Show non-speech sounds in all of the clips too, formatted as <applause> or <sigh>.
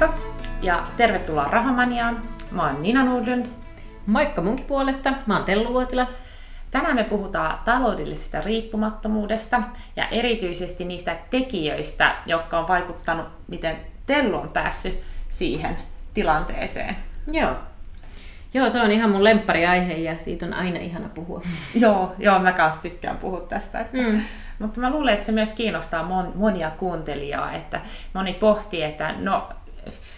Moikka ja tervetuloa Rahamaniaan. Mä oon Nina Nordlund. Moikka munkin puolesta, mä oon Tellu Vuotila. Tänään me puhutaan taloudellisesta riippumattomuudesta ja erityisesti niistä tekijöistä, jotka on vaikuttanut, miten Tellu on päässyt siihen tilanteeseen. Joo. Joo, se on ihan mun lemppariaihe ja siitä on aina ihana puhua. <laughs> joo, joo, mä kanssa tykkään puhua tästä. Että, mm. Mutta mä luulen, että se myös kiinnostaa mon, monia kuuntelijaa, että moni pohtii, että no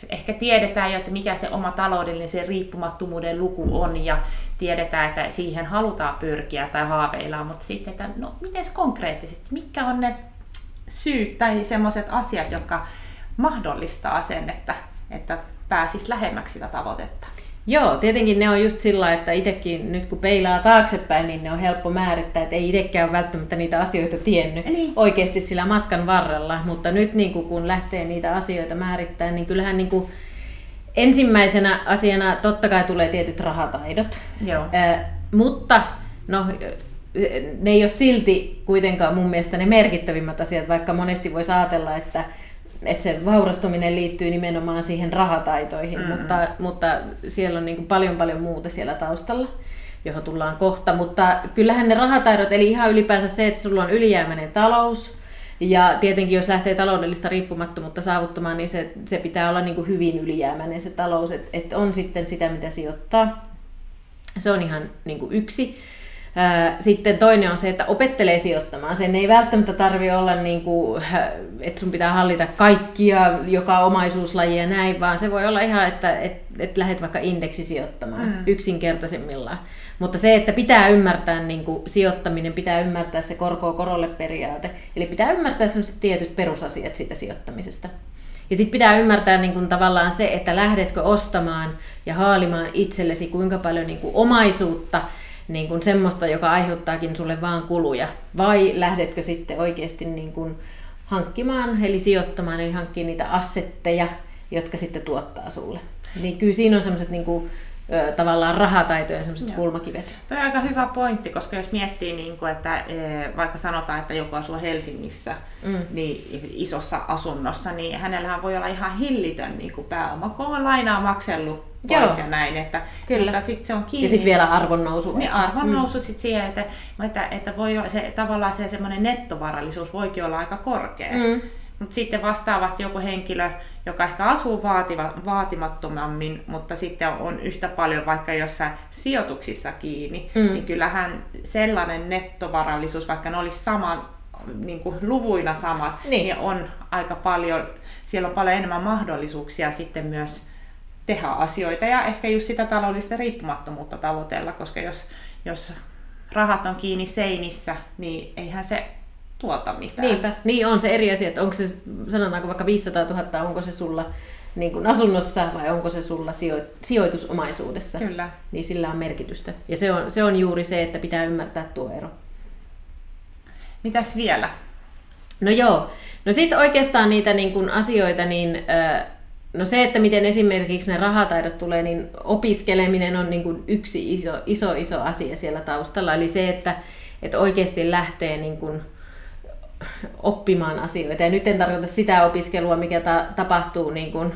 ehkä tiedetään jo, että mikä se oma taloudellinen se riippumattomuuden luku on ja tiedetään, että siihen halutaan pyrkiä tai haaveillaan, mutta sitten, että no miten konkreettisesti, mitkä on ne syyt tai semmoiset asiat, jotka mahdollistaa sen, että, että pääsis lähemmäksi sitä tavoitetta? Joo, tietenkin ne on just sillä, että itsekin nyt kun peilaa taaksepäin, niin ne on helppo määrittää, että ei itsekään välttämättä niitä asioita tiennyt niin. oikeasti sillä matkan varrella. Mutta nyt niin kuin, kun lähtee niitä asioita määrittämään, niin kyllähän niin kuin, ensimmäisenä asiana totta kai tulee tietyt rahataidot. Joo. Äh, mutta no, ne ei ole silti kuitenkaan mun mielestä ne merkittävimmät asiat, vaikka monesti voisi ajatella, että että se vaurastuminen liittyy nimenomaan siihen rahataitoihin, mm-hmm. mutta, mutta siellä on niin kuin paljon paljon muuta siellä taustalla, johon tullaan kohta. Mutta kyllähän ne rahataidot, eli ihan ylipäänsä se, että sulla on ylijäämäinen talous, ja tietenkin jos lähtee taloudellista riippumattomuutta saavuttamaan, niin se, se pitää olla niin kuin hyvin ylijäämäinen se talous, että et on sitten sitä, mitä sijoittaa. Se on ihan niin kuin yksi. Sitten toinen on se, että opettelee sijoittamaan. Sen ei välttämättä tarvi olla, niin kuin, että sun pitää hallita kaikkia, joka omaisuuslaji ja näin, vaan se voi olla ihan, että et, et lähdet vaikka indeksisijoittamaan mm. yksinkertaisimmillaan. Mutta se, että pitää ymmärtää niin kuin, sijoittaminen, pitää ymmärtää se korkoa korolle periaate. Eli pitää ymmärtää sellaiset tietyt perusasiat siitä sijoittamisesta. Ja sitten pitää ymmärtää niin kuin, tavallaan se, että lähdetkö ostamaan ja haalimaan itsellesi kuinka paljon niin kuin, omaisuutta, niin kuin semmoista, joka aiheuttaakin sulle vaan kuluja, vai lähdetkö sitten oikeasti niin kuin hankkimaan, eli sijoittamaan, eli hankkimaan niitä assetteja, jotka sitten tuottaa sulle. Niin kyllä siinä on semmoiset niin kuin, tavallaan rahataitojen semmoiset kulmakivet. Tuo on aika hyvä pointti, koska jos miettii, niin kuin, että e, vaikka sanotaan, että joku asuu Helsingissä mm. niin isossa asunnossa, niin hänellähän voi olla ihan hillitön niin kuin pääoma, kun on lainaa maksellut pois Joo. ja näin. Että, Kyllä. Mutta sit se on kiinni. Ja sitten vielä arvonnousu. Niin, arvonnousu mm. sit siihen, että, että, että voi, se, tavallaan se semmoinen nettovarallisuus voikin olla aika korkea. Mm. Mutta sitten vastaavasti joku henkilö, joka ehkä asuu vaativa, vaatimattomammin, mutta sitten on yhtä paljon vaikka jossain sijoituksissa kiinni, mm. niin kyllähän sellainen nettovarallisuus, vaikka ne olisi sama, niin kuin luvuina samat, niin. niin on aika paljon, siellä on paljon enemmän mahdollisuuksia sitten myös tehdä asioita ja ehkä just sitä taloudellista riippumattomuutta tavoitella, koska jos, jos rahat on kiinni seinissä, niin eihän se tuota mitään. Niinpä, niin on se eri asia, että onko se, sanotaanko vaikka 500 000, onko se sulla niin kuin asunnossa vai onko se sulla sijoitusomaisuudessa. Kyllä. Niin sillä on merkitystä. Ja se on, se on juuri se, että pitää ymmärtää tuo ero. Mitäs vielä? No joo, no sitten oikeastaan niitä niin kuin asioita, niin no se, että miten esimerkiksi ne rahataidot tulee, niin opiskeleminen on niin kuin yksi iso, iso, iso asia siellä taustalla. Eli se, että, että oikeasti lähtee niin kuin, oppimaan asioita. Ja nyt en tarkoita sitä opiskelua, mikä ta- tapahtuu niin kuin,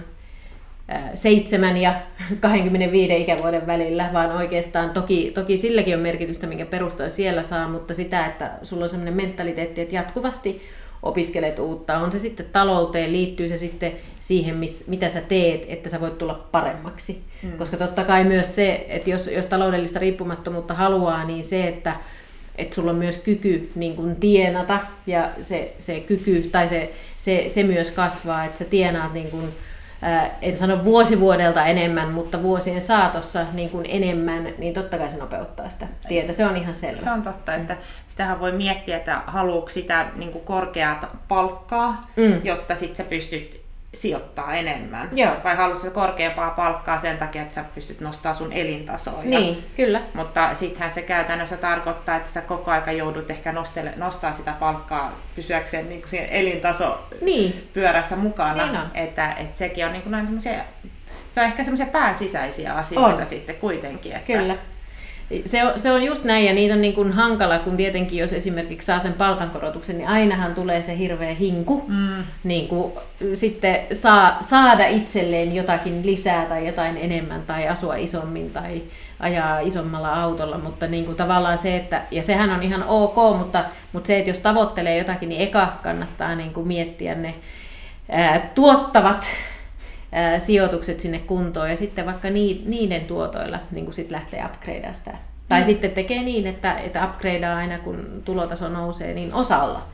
seitsemän ja <laughs> 25 ikävuoden välillä, vaan oikeastaan toki, toki silläkin on merkitystä, minkä perustaa siellä saa, mutta sitä, että sulla on sellainen mentaliteetti, että jatkuvasti opiskelet uutta. On se sitten talouteen, liittyy se sitten siihen, miss, mitä sä teet, että sä voit tulla paremmaksi. Mm. Koska totta kai myös se, että jos, jos taloudellista riippumattomuutta haluaa, niin se, että että sulla on myös kyky niin kuin tienata ja se, se kyky tai se, se, se myös kasvaa, että sä tienaat niin kuin, en sano vuosivuodelta enemmän, mutta vuosien saatossa niin kuin enemmän, niin totta kai se nopeuttaa sitä tietä. Se on ihan selvä. Se on totta, että sitähän voi miettiä, että haluatko sitä niin kuin korkeaa palkkaa, mm. jotta sitten sä pystyt sijoittaa enemmän. Joo. Vai haluaisitko korkeampaa palkkaa sen takia, että sä pystyt nostamaan sun elintasoa. Niin, kyllä. Mutta sittenhän se käytännössä tarkoittaa, että sä koko aika joudut ehkä nostele, nostaa sitä palkkaa pysyäkseen niin kuin elintaso niin. pyörässä mukana. Niin on. Että, että sekin on niin kuin näin se on ehkä semmoisia pääsisäisiä asioita on. sitten kuitenkin. Että... Kyllä. Se on, se on just näin, ja niitä on niin kuin hankala, kun tietenkin jos esimerkiksi saa sen palkankorotuksen, niin ainahan tulee se hirveä hinku, mm. niin kuin, sitten saa, saada itselleen jotakin lisää tai jotain enemmän, tai asua isommin, tai ajaa isommalla autolla, mutta niin kuin tavallaan se, että, ja sehän on ihan ok, mutta, mutta se, että jos tavoittelee jotakin, niin eka kannattaa niin kuin miettiä ne ää, tuottavat ää, sijoitukset sinne kuntoon ja sitten vaikka niiden tuotoilla niin kuin sit lähtee upgradeaa sitä. Tai mm. sitten tekee niin, että, että upgradeaa aina kun tulotaso nousee, niin osalla.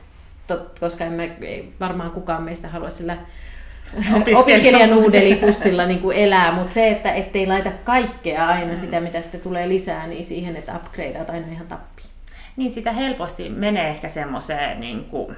Tot, koska emme, ei varmaan kukaan meistä halua sillä opiskelijan uudelipussilla niin kuin elää, mutta se, että ettei laita kaikkea aina sitä, mitä sitten tulee lisää, niin siihen, että upgradeat aina ihan tappiin. Niin sitä helposti menee ehkä semmoiseen niin kuin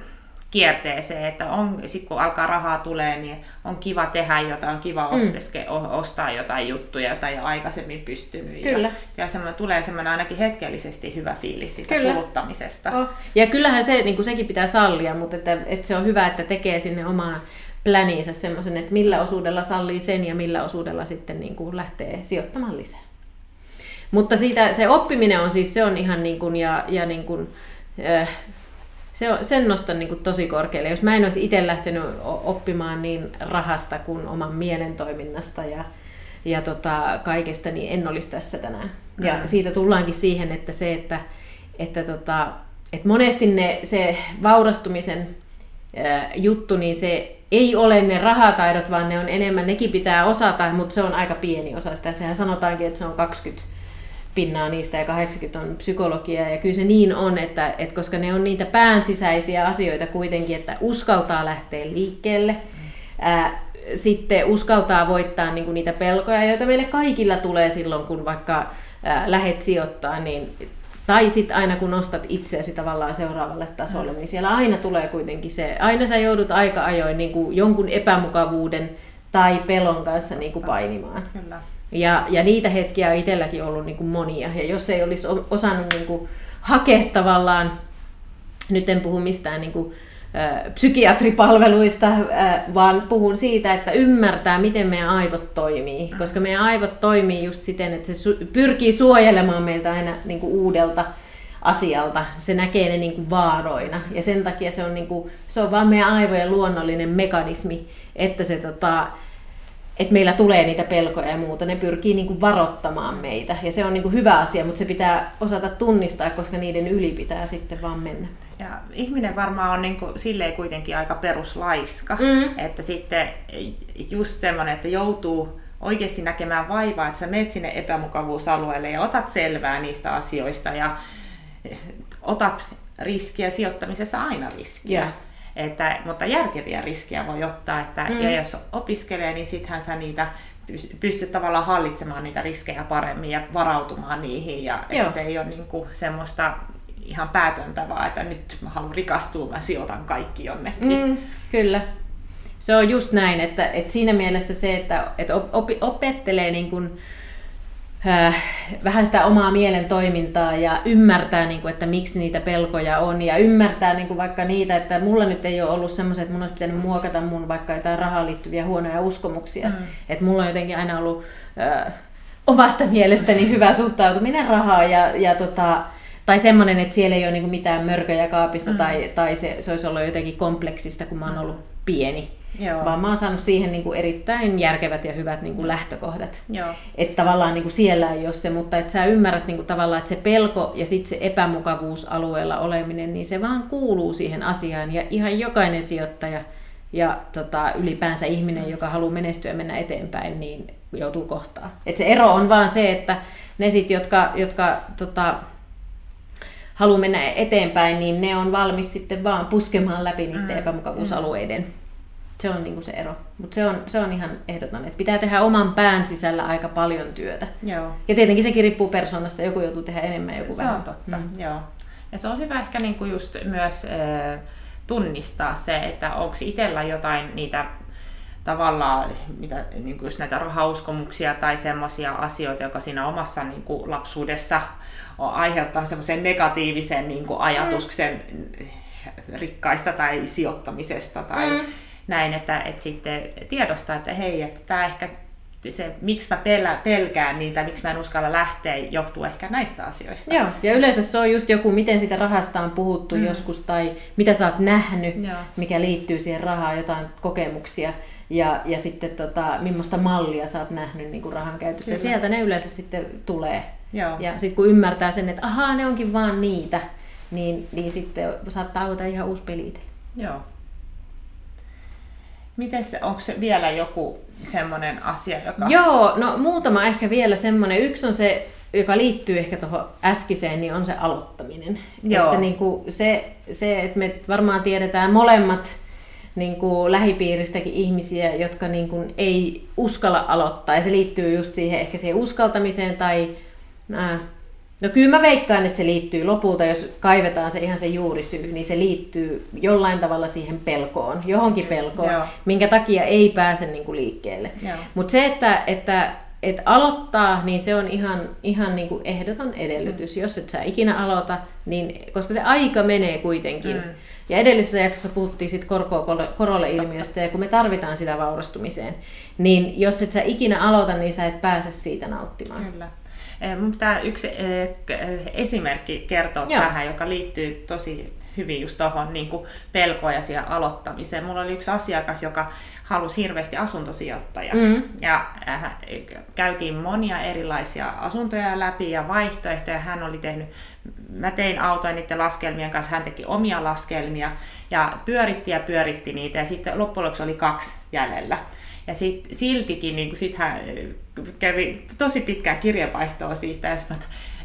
kierteeseen, että on, sit kun alkaa rahaa tulee, niin on kiva tehdä jotain, on kiva osteske, mm. ostaa jotain juttuja, joita ei ole aikaisemmin pystynyt. Kyllä. Ja, ja semmoinen, tulee semmoinen ainakin hetkellisesti hyvä fiilis siitä Kyllä. kuluttamisesta. Oh. Ja kyllähän se, niin kuin sekin pitää sallia, mutta että, että se on hyvä, että tekee sinne omaan pläniinsä semmoisen, että millä osuudella sallii sen ja millä osuudella sitten niin kuin lähtee sijoittamaan lisää. Mutta siitä, se oppiminen on siis, se on ihan niin kuin, ja, ja niin kuin, äh, se on, sen nostan niin kuin tosi korkealle. Jos mä en olisi itse lähtenyt oppimaan niin rahasta kuin oman mielen toiminnasta ja, ja tota, kaikesta, niin en olisi tässä tänään. Ja mm. siitä tullaankin siihen, että se, että, että, tota, että monesti ne, se vaurastumisen ää, juttu, niin se ei ole ne rahataidot, vaan ne on enemmän, nekin pitää osata, mutta se on aika pieni osa sitä. Sehän sanotaankin, että se on 20 pinnaa niistä ja 80 on psykologiaa. Ja kyllä se niin on, että, että koska ne on niitä päänsisäisiä asioita kuitenkin, että uskaltaa lähteä liikkeelle, ää, sitten uskaltaa voittaa niin kuin niitä pelkoja, joita meille kaikilla tulee silloin, kun vaikka ää, lähet sijoittaa, niin tai sitten aina kun nostat itseäsi tavallaan seuraavalle tasolle, mm. niin siellä aina tulee kuitenkin se, aina sä joudut aika ajoin niin kuin jonkun epämukavuuden tai pelon kanssa niin kuin painimaan. Kyllä. Ja, ja niitä hetkiä on itselläkin ollut niin kuin monia. Ja jos ei olisi osannut niin kuin hakea tavallaan, nyt en puhu mistään niin kuin, psykiatripalveluista, vaan puhun siitä, että ymmärtää, miten meidän aivot toimii. Mm. Koska meidän aivot toimii just siten, että se pyrkii suojelemaan meiltä aina niin kuin uudelta asialta. Se näkee ne niin kuin vaaroina. Ja sen takia se on, niin kuin, se on vaan meidän aivojen luonnollinen mekanismi, että se tota, että meillä tulee niitä pelkoja ja muuta. Ne pyrkii niin kuin varoittamaan meitä. Ja se on niin kuin hyvä asia, mutta se pitää osata tunnistaa, koska niiden yli pitää sitten vaan mennä. Ja ihminen varmaan on niin kuin, silleen kuitenkin aika peruslaiska. Mm. Että sitten just semmoinen, että joutuu oikeasti näkemään vaivaa, että sä menet sinne epämukavuusalueelle ja otat selvää niistä asioista ja otat riskiä sijoittamisessa aina riskiä. Yeah. Että, mutta järkeviä riskejä voi ottaa, että mm. ja jos opiskelee, niin sittenhän sä niitä pystyt tavallaan hallitsemaan niitä riskejä paremmin ja varautumaan niihin. Ja että se ei ole niin kuin semmoista ihan päätöntä, vaan että nyt mä haluan rikastua, mä sijoitan kaikki jonnekin. Mm, kyllä. Se on just näin, että, että siinä mielessä se, että, että op, opettelee niin kuin, vähän sitä omaa mielen toimintaa ja ymmärtää, niin kuin, että miksi niitä pelkoja on ja ymmärtää niin kuin vaikka niitä, että mulla nyt ei ole ollut semmoiset, että mun olisi pitänyt muokata mun vaikka jotain rahaan liittyviä huonoja uskomuksia. Mm. Että mulla on jotenkin aina ollut äh, omasta mielestäni hyvä suhtautuminen rahaan ja, ja tota, tai semmoinen, että siellä ei ole niin kuin mitään mörköjä kaapissa mm. tai, tai se, se olisi ollut jotenkin kompleksista, kun mä oon ollut pieni. Joo. Vaan mä oon saanut siihen niin kuin erittäin järkevät ja hyvät niin kuin lähtökohdat. Joo. Että tavallaan niin kuin siellä ei ole se, mutta että sä ymmärrät niin kuin tavallaan, että se pelko ja sitten se epämukavuusalueella oleminen, niin se vaan kuuluu siihen asiaan. Ja ihan jokainen sijoittaja ja tota, ylipäänsä ihminen, joka haluaa menestyä ja mennä eteenpäin, niin joutuu kohtaan. Et se ero on vaan se, että ne sit, jotka, jotka tota, haluaa mennä eteenpäin, niin ne on valmis sitten vaan puskemaan läpi niiden mm. epämukavuusalueiden. Se on niinku se ero. Mutta se on, se on ihan ehdoton, että pitää tehdä oman pään sisällä aika paljon työtä. Joo. Ja tietenkin sekin riippuu persoonasta, joku joutuu tehdä enemmän, joku se vähän. Se on totta, mm. joo. Ja se on hyvä ehkä niinku just myös äh, tunnistaa se, että onko itsellä jotain niitä tavallaan mitä, niin kuin just näitä rahauskomuksia tai semmoisia asioita, jotka siinä omassa niin kuin lapsuudessa on aiheuttanut semmoisen negatiivisen niin kuin ajatuksen mm. rikkaista tai sijoittamisesta tai mm näin, että, että sitten tiedostaa, että hei, että tämä ehkä se, miksi mä pelä, pelkään niitä, miksi mä en uskalla lähteä, johtuu ehkä näistä asioista. Joo, ja yleensä se on just joku, miten sitä rahasta on puhuttu mm. joskus, tai mitä sä oot nähnyt, Joo. mikä liittyy siihen rahaan, jotain kokemuksia, ja, ja sitten tota, millaista mallia sä oot nähnyt niin kuin rahan käytössä. Kyllä. Ja sieltä ne yleensä sitten tulee. Joo. Ja sitten kun ymmärtää sen, että ahaa, ne onkin vaan niitä, niin, niin sitten saattaa avata ihan uusi peli Joo. Miten se, onko se vielä joku semmoinen asia, joka... Joo, no muutama ehkä vielä semmoinen. Yksi on se, joka liittyy ehkä tuohon äskiseen, niin on se aloittaminen. Joo. Että niin kuin se, se, että me varmaan tiedetään molemmat niin kuin lähipiiristäkin ihmisiä, jotka niin kuin ei uskalla aloittaa. Ja se liittyy just siihen ehkä siihen uskaltamiseen tai... Äh, No kyllä mä veikkaan, että se liittyy lopulta, jos kaivetaan se ihan se juurisyy, niin se liittyy jollain tavalla siihen pelkoon, johonkin pelkoon, Joo. minkä takia ei pääse niin kuin liikkeelle. Mutta se, että, että että aloittaa, niin se on ihan, ihan niin kuin ehdoton edellytys. Mm. Jos et sä ikinä aloita, niin, koska se aika menee kuitenkin. Mm. Ja edellisessä jaksossa puhuttiin sit korolle-ilmiöstä, ja kun me tarvitaan sitä vaurastumiseen, niin jos et sä ikinä aloita, niin sä et pääse siitä nauttimaan. Kyllä. Eh, mun pitää yksi eh, esimerkki kertoa Joo. tähän, joka liittyy tosi hyvin just tuohon niin pelkoon ja siihen aloittamiseen. Mulla oli yksi asiakas, joka halusi hirveästi asuntosijoittajaksi. Mm-hmm. Ja äh, käytiin monia erilaisia asuntoja läpi ja vaihtoehtoja. Hän oli tehnyt, mä tein autoja niiden laskelmien kanssa, hän teki omia laskelmia ja pyöritti ja pyöritti niitä ja sitten loppujen lopuksi oli kaksi jäljellä. Ja sit, siltikin niin sit hän kävi tosi pitkää kirjavaihtoa siitä ja sitten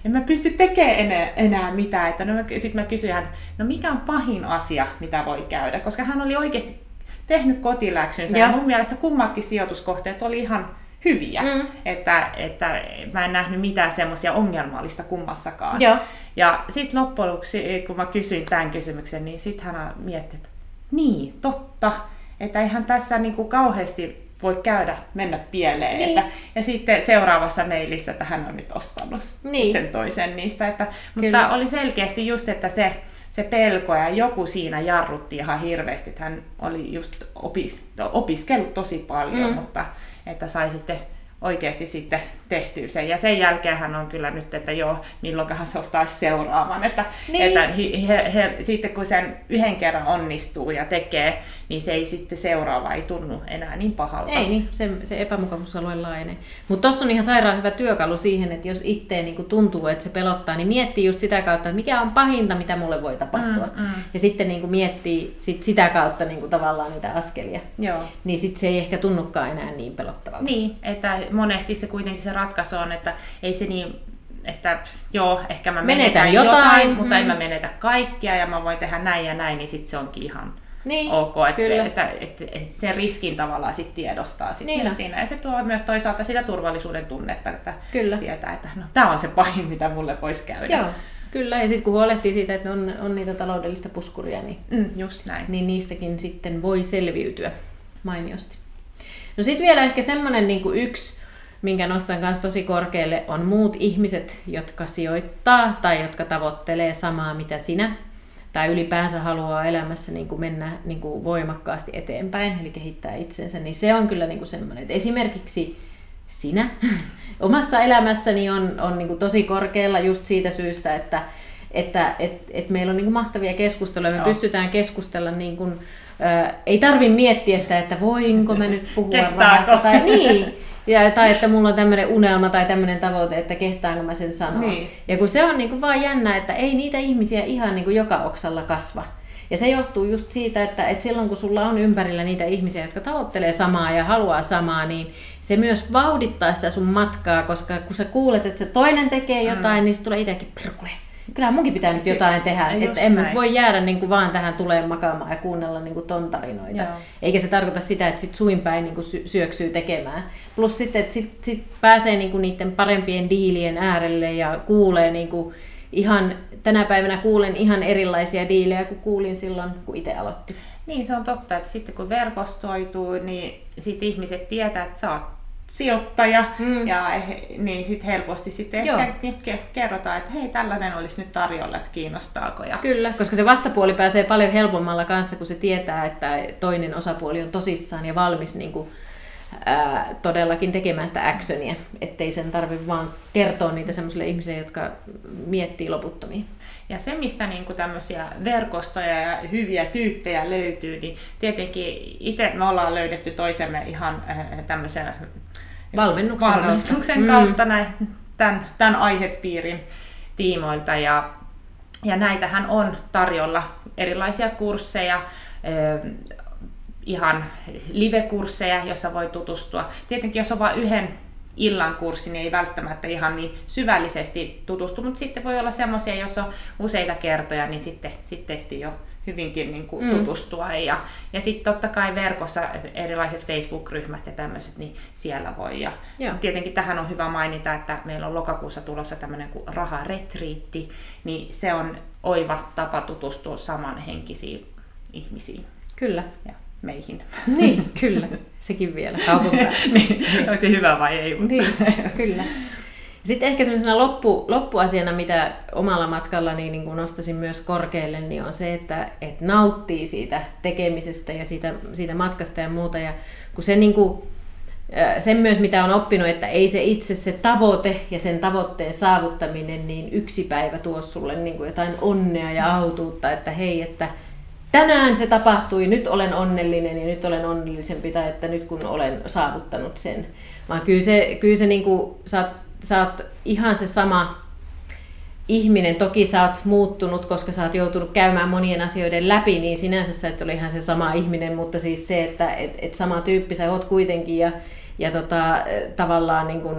en mä pysty tekemään enää, enää mitään. Että no, sitten mä kysyin hän, no mikä on pahin asia, mitä voi käydä, koska hän oli oikeasti tehnyt kotiläksynsä ja, ja mun mielestä kummatkin sijoituskohteet oli ihan hyviä, mm. että, että mä en nähnyt mitään semmoisia ongelmallista kummassakaan. Ja, Ja sitten loppujen lopuksi, kun mä kysyin tämän kysymyksen, niin sitten hän mietti, että niin, totta, että eihän tässä niinku kauheasti voi käydä, mennä pieleen. Niin. Että, ja sitten seuraavassa mailissa, että hän on nyt ostanut niin. sen toisen niistä. Että, mutta oli selkeästi just, että se, se pelko ja joku siinä jarrutti ihan hirveästi. Että hän oli just opis, opiskellut tosi paljon, mm. mutta että sai sitten oikeasti sitten tehtyä sen. Ja sen jälkeen hän on kyllä nyt, että joo, milloinkahan se ostaisi seuraavan. Että, niin. että he, he, sitten kun sen yhden kerran onnistuu ja tekee, niin se ei sitten seuraava ei tunnu enää niin pahalta. Ei niin, se, se epämukavuusalue laajenee. Mutta tuossa on ihan sairaan hyvä työkalu siihen, että jos itse niin tuntuu, että se pelottaa, niin miettii just sitä kautta, että mikä on pahinta, mitä mulle voi tapahtua. Mm, mm. Ja sitten niin kuin miettii sit sitä kautta niin kuin tavallaan niitä askelia. Joo. Niin sitten se ei ehkä tunnukaan enää niin pelottavalta. Niin, että monesti se kuitenkin se ratkaisu on, että ei se niin että joo, ehkä mä menetän, menetän jotain, jotain mutta mm. en mä menetä kaikkia ja mä voin tehdä näin ja näin, niin sitten se onkin ihan niin, ok, että, se, että, että, että sen riskin tavallaan sit tiedostaa sit niin siinä. Ja se tuo myös toisaalta sitä turvallisuuden tunnetta, että kyllä. tietää, että no, tämä on se pahin, mitä mulle voisi käydä. Joo. Kyllä, ja sitten kun huolehtii siitä, että on, on niitä taloudellista puskuria, niin, mm, just näin. niin niistäkin sitten voi selviytyä mainiosti. No sitten vielä ehkä semmoinen niin yksi minkä nostan kanssa tosi korkealle, on muut ihmiset, jotka sijoittaa tai jotka tavoittelee samaa mitä sinä, tai ylipäänsä haluaa elämässä niin kuin mennä niin kuin voimakkaasti eteenpäin, eli kehittää itsensä, niin se on kyllä niin kuin semmoinen, että esimerkiksi sinä. <laughs> Omassa elämässäni on, on niin kuin tosi korkealla just siitä syystä, että, että et, et meillä on niin kuin mahtavia keskusteluja, me Joo. pystytään keskustella niin kuin, ei tarvi miettiä sitä, että voinko mä nyt puhua rahasta tai niin, ja, tai että mulla on tämmöinen unelma tai tämmöinen tavoite, että kehtaanko mä sen sanoa. Niin. Ja kun se on niin kuin vaan jännä, että ei niitä ihmisiä ihan niin kuin joka oksalla kasva. Ja se johtuu just siitä, että, että silloin kun sulla on ympärillä niitä ihmisiä, jotka tavoittelee samaa ja haluaa samaa, niin se myös vauhdittaa sitä sun matkaa, koska kun sä kuulet, että se toinen tekee jotain, mm. niin se tulee itsekin, perkule, kyllä munkin pitää nyt jotain tehdä, että en mä voi jäädä niin kuin vaan tähän tuleen makaamaan ja kuunnella niin kuin ton tarinoita. Joo. Eikä se tarkoita sitä, että sit suinpäin niin kuin syöksyy tekemään. Plus sitten, että sit, sit pääsee niin kuin niiden parempien diilien äärelle ja kuulee niin kuin ihan, tänä päivänä kuulen ihan erilaisia diilejä kuin kuulin silloin, kun itse aloitti. Niin, se on totta, että sitten kun verkostoituu, niin sit ihmiset tietää, että sä oot sijoittaja, mm. ja niin sitten helposti sitten ehkä kerrotaan, että hei, tällainen olisi nyt tarjolla, että kiinnostaako. Ja... Kyllä, koska se vastapuoli pääsee paljon helpommalla kanssa, kun se tietää, että toinen osapuoli on tosissaan ja valmis niin kuin, ää, todellakin tekemään sitä actionia, ettei sen tarvitse vaan kertoa niitä semmoisille ihmisille, jotka miettii loputtomiin. Ja se, mistä niin kuin tämmöisiä verkostoja ja hyviä tyyppejä löytyy, niin tietenkin itse me ollaan löydetty toisemme ihan tämmöisen valmennuksen, valmennuksen kautta, kautta mm. näin, tämän, tämän aihepiirin tiimoilta. Ja, ja näitähän on tarjolla erilaisia kursseja, ihan live-kursseja, joissa voi tutustua. Tietenkin jos on vain yhden illan kurssi, niin ei välttämättä ihan niin syvällisesti tutustu, mutta sitten voi olla semmoisia, jos on useita kertoja, niin sitten, sitten tehtiin jo hyvinkin niin kuin mm. tutustua. Ja, ja sitten totta kai verkossa erilaiset Facebook-ryhmät ja tämmöiset, niin siellä voi. Ja Joo. tietenkin tähän on hyvä mainita, että meillä on lokakuussa tulossa tämmöinen kuin raharetriitti, niin se on oiva tapa tutustua samanhenkisiin ihmisiin. Kyllä. Ja meihin. Niin, <laughs> kyllä. Sekin vielä. Kaupan <laughs> niin, onko se hyvä vai ei? Niin, kyllä. Sitten ehkä sellaisena loppu, loppuasiana, mitä omalla matkallani niin kuin nostaisin myös korkealle, niin on se, että, että nauttii siitä tekemisestä ja siitä, siitä matkasta ja muuta. Ja kun se niin kuin, sen myös, mitä on oppinut, että ei se itse se tavoite ja sen tavoitteen saavuttaminen, niin yksi päivä tuo sulle niin kuin jotain onnea ja autuutta, että hei, että tänään se tapahtui, nyt olen onnellinen ja nyt olen onnellisempi, tai että nyt kun olen saavuttanut sen. Vaan kyllä se, kyllä se niin kuin, sä, oot, sä oot ihan se sama ihminen. Toki sä oot muuttunut, koska sä oot joutunut käymään monien asioiden läpi, niin sinänsä sä et ole ihan se sama ihminen, mutta siis se, että et, et sama tyyppi sä oot kuitenkin ja, ja tota, tavallaan niin kuin,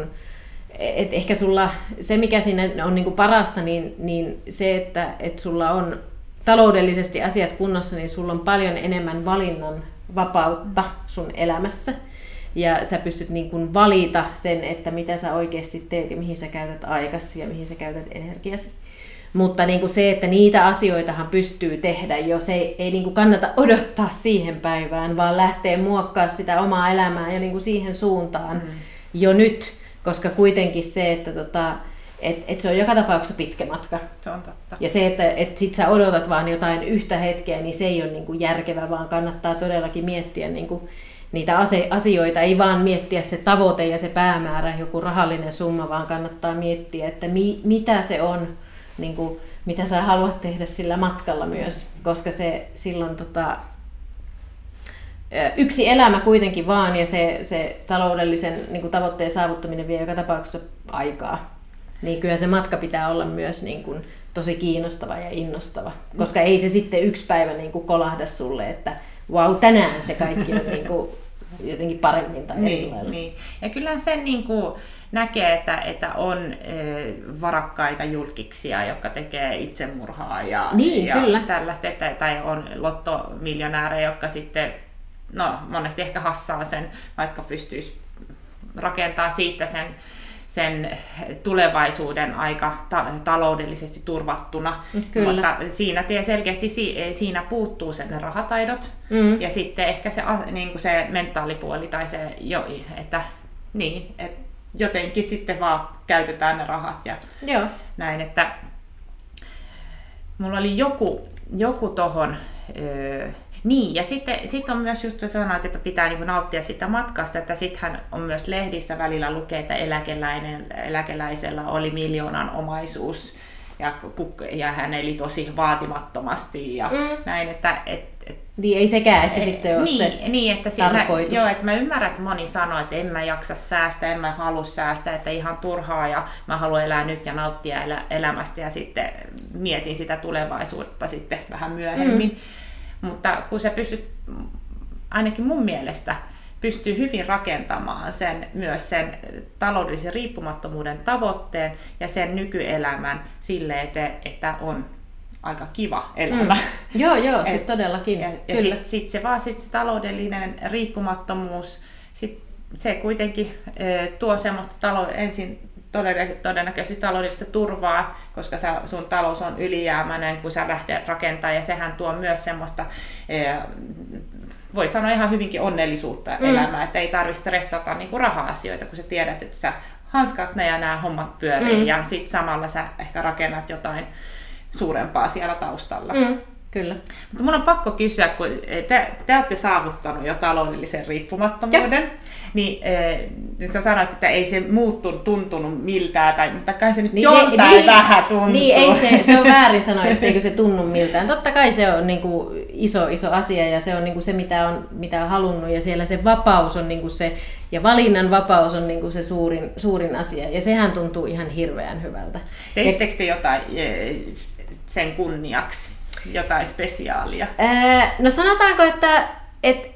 et ehkä sulla, se mikä siinä on niin kuin parasta, niin, niin se, että et sulla on taloudellisesti asiat kunnossa, niin sulla on paljon enemmän valinnan vapautta sun elämässä. Ja sä pystyt niin kuin valita sen, että mitä sä oikeasti teet ja mihin sä käytät aikasi ja mihin sä käytät energiasi. Mutta niin kuin se, että niitä asioitahan pystyy tehdä jo, se ei, ei niin kuin kannata odottaa siihen päivään, vaan lähteä muokkaa sitä omaa elämää ja niin kuin siihen suuntaan mm. jo nyt. Koska kuitenkin se, että tota, et, et se on joka tapauksessa pitkä matka. Se on totta. Ja se, että et sit sä odotat vaan jotain yhtä hetkeä, niin se ei ole niinku järkevä, vaan kannattaa todellakin miettiä niinku niitä asioita. Ei vaan miettiä se tavoite ja se päämäärä, joku rahallinen summa, vaan kannattaa miettiä, että mi, mitä se on, niinku, mitä sä haluat tehdä sillä matkalla myös. Koska se silloin tota, yksi elämä kuitenkin vaan ja se, se taloudellisen niin tavoitteen saavuttaminen vie joka tapauksessa aikaa niin kyllä se matka pitää olla myös niin kuin tosi kiinnostava ja innostava. Koska ei se sitten yksi päivä niin kuin kolahda sulle, että wow, tänään se kaikki on <laughs> niin kuin jotenkin paremmin tai niin, niin. Ja kyllä sen niin kuin näkee, että, että on e, varakkaita julkiksia, jotka tekee itsemurhaa ja, niin, ja kyllä. tällaista, että, tai on lottomiljonäärejä, jotka sitten no, monesti ehkä hassaa sen, vaikka pystyisi rakentaa siitä sen sen tulevaisuuden aika ta- taloudellisesti turvattuna. Kyllä. Mutta siinä selkeästi siinä puuttuu sen ne rahataidot mm. ja sitten ehkä se, niin kuin se mentaalipuoli tai se, jo, että niin, et jotenkin sitten vaan käytetään ne rahat ja Joo. näin, että mulla oli joku, joku tohon, öö, niin, ja sitten sit on myös just sanoit, että pitää niin nauttia sitä matkasta, että sittenhän on myös lehdissä välillä lukee, että eläkeläinen, eläkeläisellä oli miljoonan omaisuus ja, ja hän eli tosi vaatimattomasti ja mm. näin, että et, et, niin ei sekään ehkä sitten ole niin, se niin, että tarkoitus. Mä, joo, että mä ymmärrän, että moni sanoo, että en mä jaksa säästää, en mä halua säästää, että ihan turhaa ja mä haluan elää nyt ja nauttia elä, elämästä ja sitten mietin sitä tulevaisuutta sitten vähän myöhemmin. Mm. Mutta kun sä pystyt, ainakin mun mielestä, pystyy hyvin rakentamaan sen, myös sen taloudellisen riippumattomuuden tavoitteen ja sen nykyelämän sille, että, että on aika kiva elämä. Mm. Joo, joo, siis todellakin. Ja, ja sitten sit se vaan sit se taloudellinen riippumattomuus, sit se kuitenkin e, tuo semmoista talo, ensin todennäköisesti taloudellista turvaa, koska sä, sun talous on ylijäämäinen, kun sä lähdet rakentamaan, ja sehän tuo myös semmoista, eh, voi sanoa ihan hyvinkin onnellisuutta mm. elämää, että ei tarvitse stressata niinku raha-asioita, kun sä tiedät, että sä hanskat ne ja nämä hommat pyörii, mm. ja sitten samalla sä ehkä rakennat jotain suurempaa siellä taustalla. Mm. Kyllä. Mutta mun on pakko kysyä, kun te, te olette saavuttanut jo taloudellisen riippumattomuuden, ja. niin äh, sä sanoit, että ei se muuttunut, tuntunut miltään, tai, mutta kai se nyt niin, joltain niin, vähän tuntuu. Niin, ei se, se on <laughs> väärin sanoa, etteikö se tunnu miltään. Totta kai se on niin kuin, iso, iso asia ja se on niin kuin se, mitä on, mitä on halunnut ja siellä se vapaus on niin kuin se, ja valinnan vapaus on niin kuin se suurin, suurin asia ja sehän tuntuu ihan hirveän hyvältä. Teittekö te jotain sen kunniaksi? Jotain spesiaalia? Ää, no sanotaanko, että, että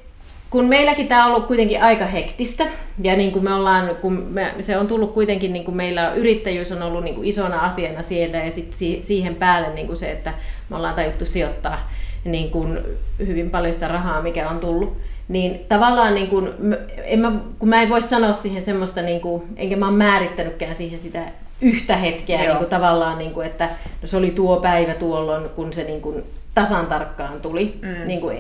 kun meilläkin tämä on ollut kuitenkin aika hektistä, ja niin kuin me ollaan, kun me, se on tullut kuitenkin, niin kuin meillä yrittäjyys on ollut niin kuin isona asiana siellä, ja sit si, siihen päälle niin kuin se, että me ollaan tajuttu sijoittaa niin kuin hyvin paljon sitä rahaa, mikä on tullut, niin tavallaan niin kuin, en mä, kun mä en voi sanoa siihen semmoista, niin kuin, enkä mä ole määrittänytkään siihen sitä yhtä hetkeä niin kuin tavallaan, niin kuin, että no se oli tuo päivä tuolloin, kun se niin kuin tasan tarkkaan tuli. Mm. Niin kuin,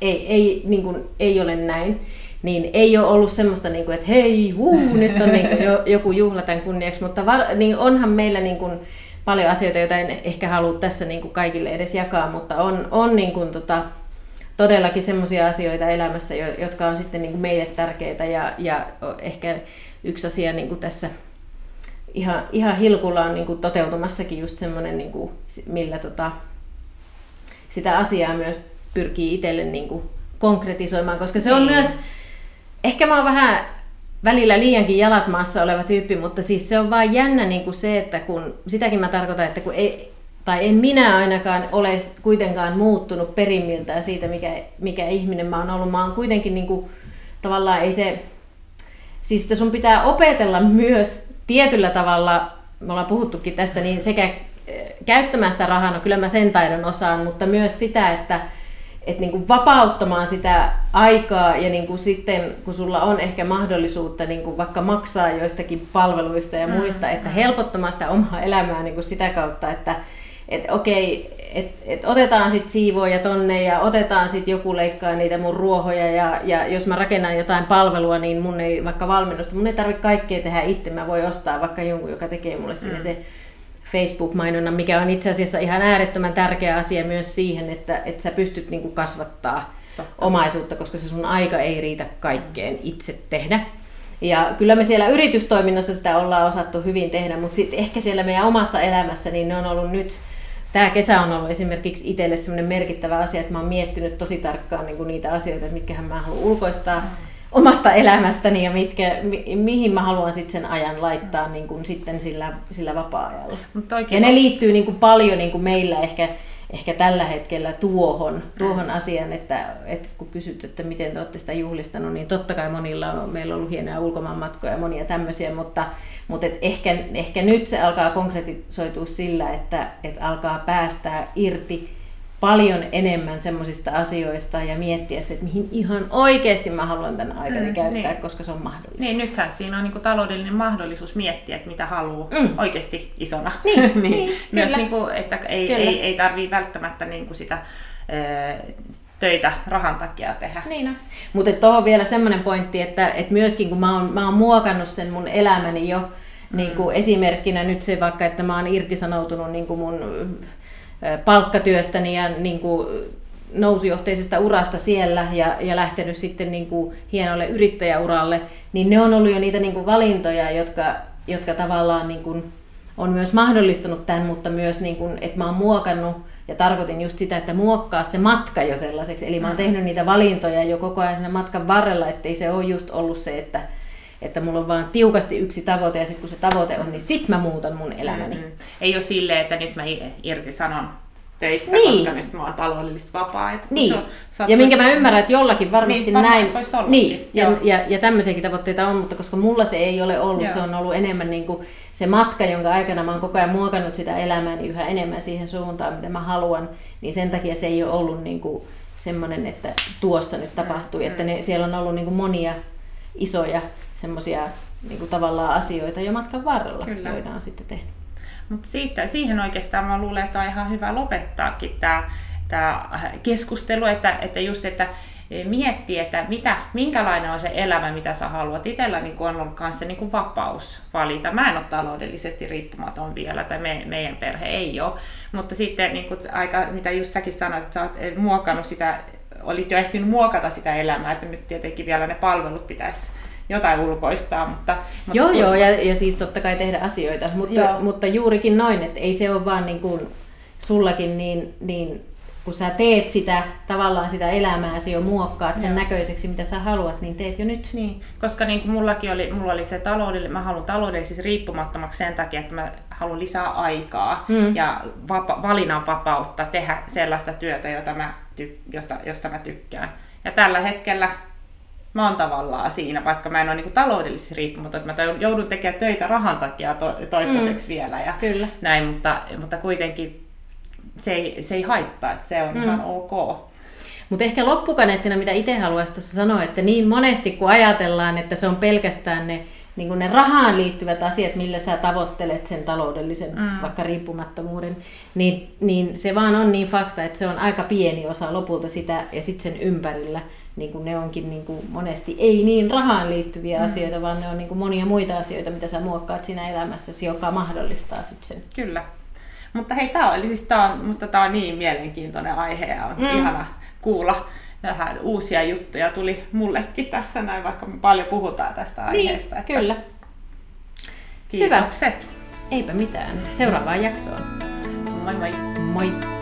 ei, ei, niin kuin, ei ole näin. Niin ei ole ollut semmoista, niin kuin, että hei, huu, nyt on niin kuin, jo, <laughs> joku juhla tämän kunniaksi, mutta var, niin onhan meillä niin kuin, paljon asioita, joita en ehkä halua tässä niin kuin kaikille edes jakaa, mutta on, on niin kuin, tota, todellakin semmoisia asioita elämässä, jotka on sitten niin kuin meille tärkeitä ja, ja ehkä yksi asia niin kuin tässä ihan, ihan hilkulla on niin kuin toteutumassakin just semmoinen, niin kuin, millä tota, sitä asiaa myös pyrkii itselle niin kuin konkretisoimaan, koska se on niin. myös, ehkä mä oon vähän välillä liiankin jalat maassa oleva tyyppi, mutta siis se on vaan jännä niin kuin se, että kun, sitäkin mä tarkoitan, että kun ei, tai en minä ainakaan ole kuitenkaan muuttunut perimmiltään siitä, mikä, mikä ihminen mä oon ollut. Mä oon kuitenkin niin kuin, tavallaan ei se, siis että sun pitää opetella myös tietyllä tavalla, me ollaan puhuttukin tästä, niin sekä eh, käyttämään sitä rahaa, no kyllä mä sen taidon osaan, mutta myös sitä, että että niin kuin vapauttamaan sitä aikaa ja niin kuin sitten, kun sulla on ehkä mahdollisuutta niin kuin vaikka maksaa joistakin palveluista ja muista, mm, että mm. helpottamaan sitä omaa elämää niin kuin sitä kautta, että että okei, et, et otetaan sitten siivoja tonne ja otetaan sitten joku leikkaa niitä mun ruohoja ja, ja jos mä rakennan jotain palvelua, niin mun ei vaikka valmennusta, mun ei tarvitse kaikkea tehdä itse, mä voi ostaa vaikka jonkun, joka tekee mulle mm. sinne se Facebook-mainonnan, mikä on itse asiassa ihan äärettömän tärkeä asia myös siihen, että, että sä pystyt niinku kasvattaa Totta. omaisuutta, koska se sun aika ei riitä kaikkeen itse tehdä. Ja kyllä me siellä yritystoiminnassa sitä ollaan osattu hyvin tehdä, mutta sitten ehkä siellä meidän omassa elämässä, niin ne on ollut nyt tämä kesä on ollut esimerkiksi itselle sellainen merkittävä asia, että mä oon miettinyt tosi tarkkaan niin kuin niitä asioita, että mitkä mä haluan ulkoistaa mm. omasta elämästäni ja mitkä, mi, mihin mä haluan sitten sen ajan laittaa niin kuin sitten sillä, sillä vapaa-ajalla. Ja ne liittyy niin kuin paljon niin kuin meillä ehkä ehkä tällä hetkellä tuohon, tuohon asiaan, että, että kun kysyt, että miten te olette sitä juhlistanut, niin totta kai monilla on, meillä on ollut hienoja ulkomaanmatkoja ja monia tämmöisiä, mutta, mutta et ehkä, ehkä nyt se alkaa konkretisoitua sillä, että, että alkaa päästää irti paljon enemmän semmoisista asioista ja miettiä se, että mihin ihan oikeasti mä haluan tämän aikani mm, käyttää, niin. koska se on mahdollista. Niin, nythän siinä on niinku taloudellinen mahdollisuus miettiä, että mitä haluaa mm. oikeasti isona. Niin, <laughs> niin, niin Myös kyllä. niinku, että ei, ei, ei tarvii välttämättä niinku sitä töitä rahan takia tehdä. Niin no. Mutta tuohon vielä semmoinen pointti, että, että myöskin kun mä oon, mä oon muokannut sen mun elämäni jo, niin kuin mm. esimerkkinä nyt se vaikka, että mä oon irtisanoutunut niin kuin mun palkkatyöstäni ja niin kuin nousujohteisesta urasta siellä ja, ja lähtenyt sitten niin kuin hienolle yrittäjäuralle, niin ne on ollut jo niitä niin kuin valintoja, jotka, jotka tavallaan niin kuin on myös mahdollistanut tämän, mutta myös, niin kuin, että mä oon muokannut ja tarkoitin just sitä, että muokkaa se matka jo sellaiseksi. Eli mä oon tehnyt niitä valintoja jo koko ajan siinä matkan varrella, ettei se ole just ollut se, että, että mulla on vaan tiukasti yksi tavoite ja sitten kun se tavoite on, niin sit mä muutan mun elämäni. Mm-hmm. Ei ole silleen, että nyt mä irtisanon töistä, niin. koska nyt mä oon taloudellisesti vapaa. Että niin. Se on, ja minkä mä ymmärrän, että jollakin varmasti niin, näin. Niin, ja, ja, ja tämmöisiäkin tavoitteita on, mutta koska mulla se ei ole ollut, Joo. se on ollut enemmän niin kuin se matka, jonka aikana mä oon koko ajan muokannut sitä elämääni yhä enemmän siihen suuntaan, mitä mä haluan, niin sen takia se ei ole ollut niin kuin semmoinen, että tuossa nyt tapahtui, mm. että ne, siellä on ollut niin kuin monia isoja semmoisia niin tavallaan asioita jo matkan varrella, Kyllä. joita on sitten tehnyt. Mutta siihen oikeastaan mä luulen, että on ihan hyvä lopettaakin tämä tämä keskustelu, että, että just, että miettii, että mitä, minkälainen on se elämä, mitä sä haluat. Itsellä niin on ollut kanssa niin kuin vapaus valita. Mä en ole taloudellisesti riippumaton vielä, tai me, meidän perhe ei ole. Mutta sitten niin kuin aika, mitä just säkin sanoit, että sä oot muokannut sitä, olit jo ehtinyt muokata sitä elämää, että nyt tietenkin vielä ne palvelut pitäisi jotain ulkoistaa. Mutta, mutta joo, kun... joo, ja, ja siis totta kai tehdä asioita, mutta, mutta juurikin noin, että ei se ole vaan niin kuin sullakin niin, niin kun sä teet sitä, tavallaan sitä elämääsi jo muokkaat sen Joo. näköiseksi, mitä sä haluat, niin teet jo nyt. Niin, koska niin kuin mullakin oli, mulla oli se taloudellinen, mä haluan taloudellisesti riippumattomaksi sen takia, että mä haluan lisää aikaa mm. ja vapa, valinnan vapautta tehdä sellaista työtä, jota mä ty, josta, josta mä tykkään. Ja tällä hetkellä mä oon tavallaan siinä, vaikka mä en ole niin taloudellisesti riippumaton, että mä joudun tekemään töitä rahan takia to, toistaiseksi mm. vielä ja Kyllä. näin, mutta, mutta kuitenkin se ei, se ei haittaa, että se on mm. ihan ok. Mutta ehkä loppukaneettina, mitä itse haluaisin tuossa sanoa, että niin monesti kun ajatellaan, että se on pelkästään ne, niin ne rahaan liittyvät asiat, millä sä tavoittelet sen taloudellisen mm. vaikka riippumattomuuden, niin, niin se vaan on niin fakta, että se on aika pieni osa lopulta sitä ja sitten sen ympärillä niin kuin ne onkin niin kuin monesti ei niin rahaan liittyviä mm. asioita, vaan ne on niin kuin monia muita asioita, mitä sä muokkaat siinä elämässäsi, joka mahdollistaa sitten sen. Kyllä. Mutta hei, tää oli siis tää on, musta tämä on niin mielenkiintoinen aihe ja on mm. ihana kuulla vähän uusia juttuja tuli mullekin tässä näin, vaikka me paljon puhutaan tästä niin, aiheesta. Että kyllä. Kiitokset. Hyvä. Eipä mitään. Seuraavaan jaksoon. Moi moi. Moi.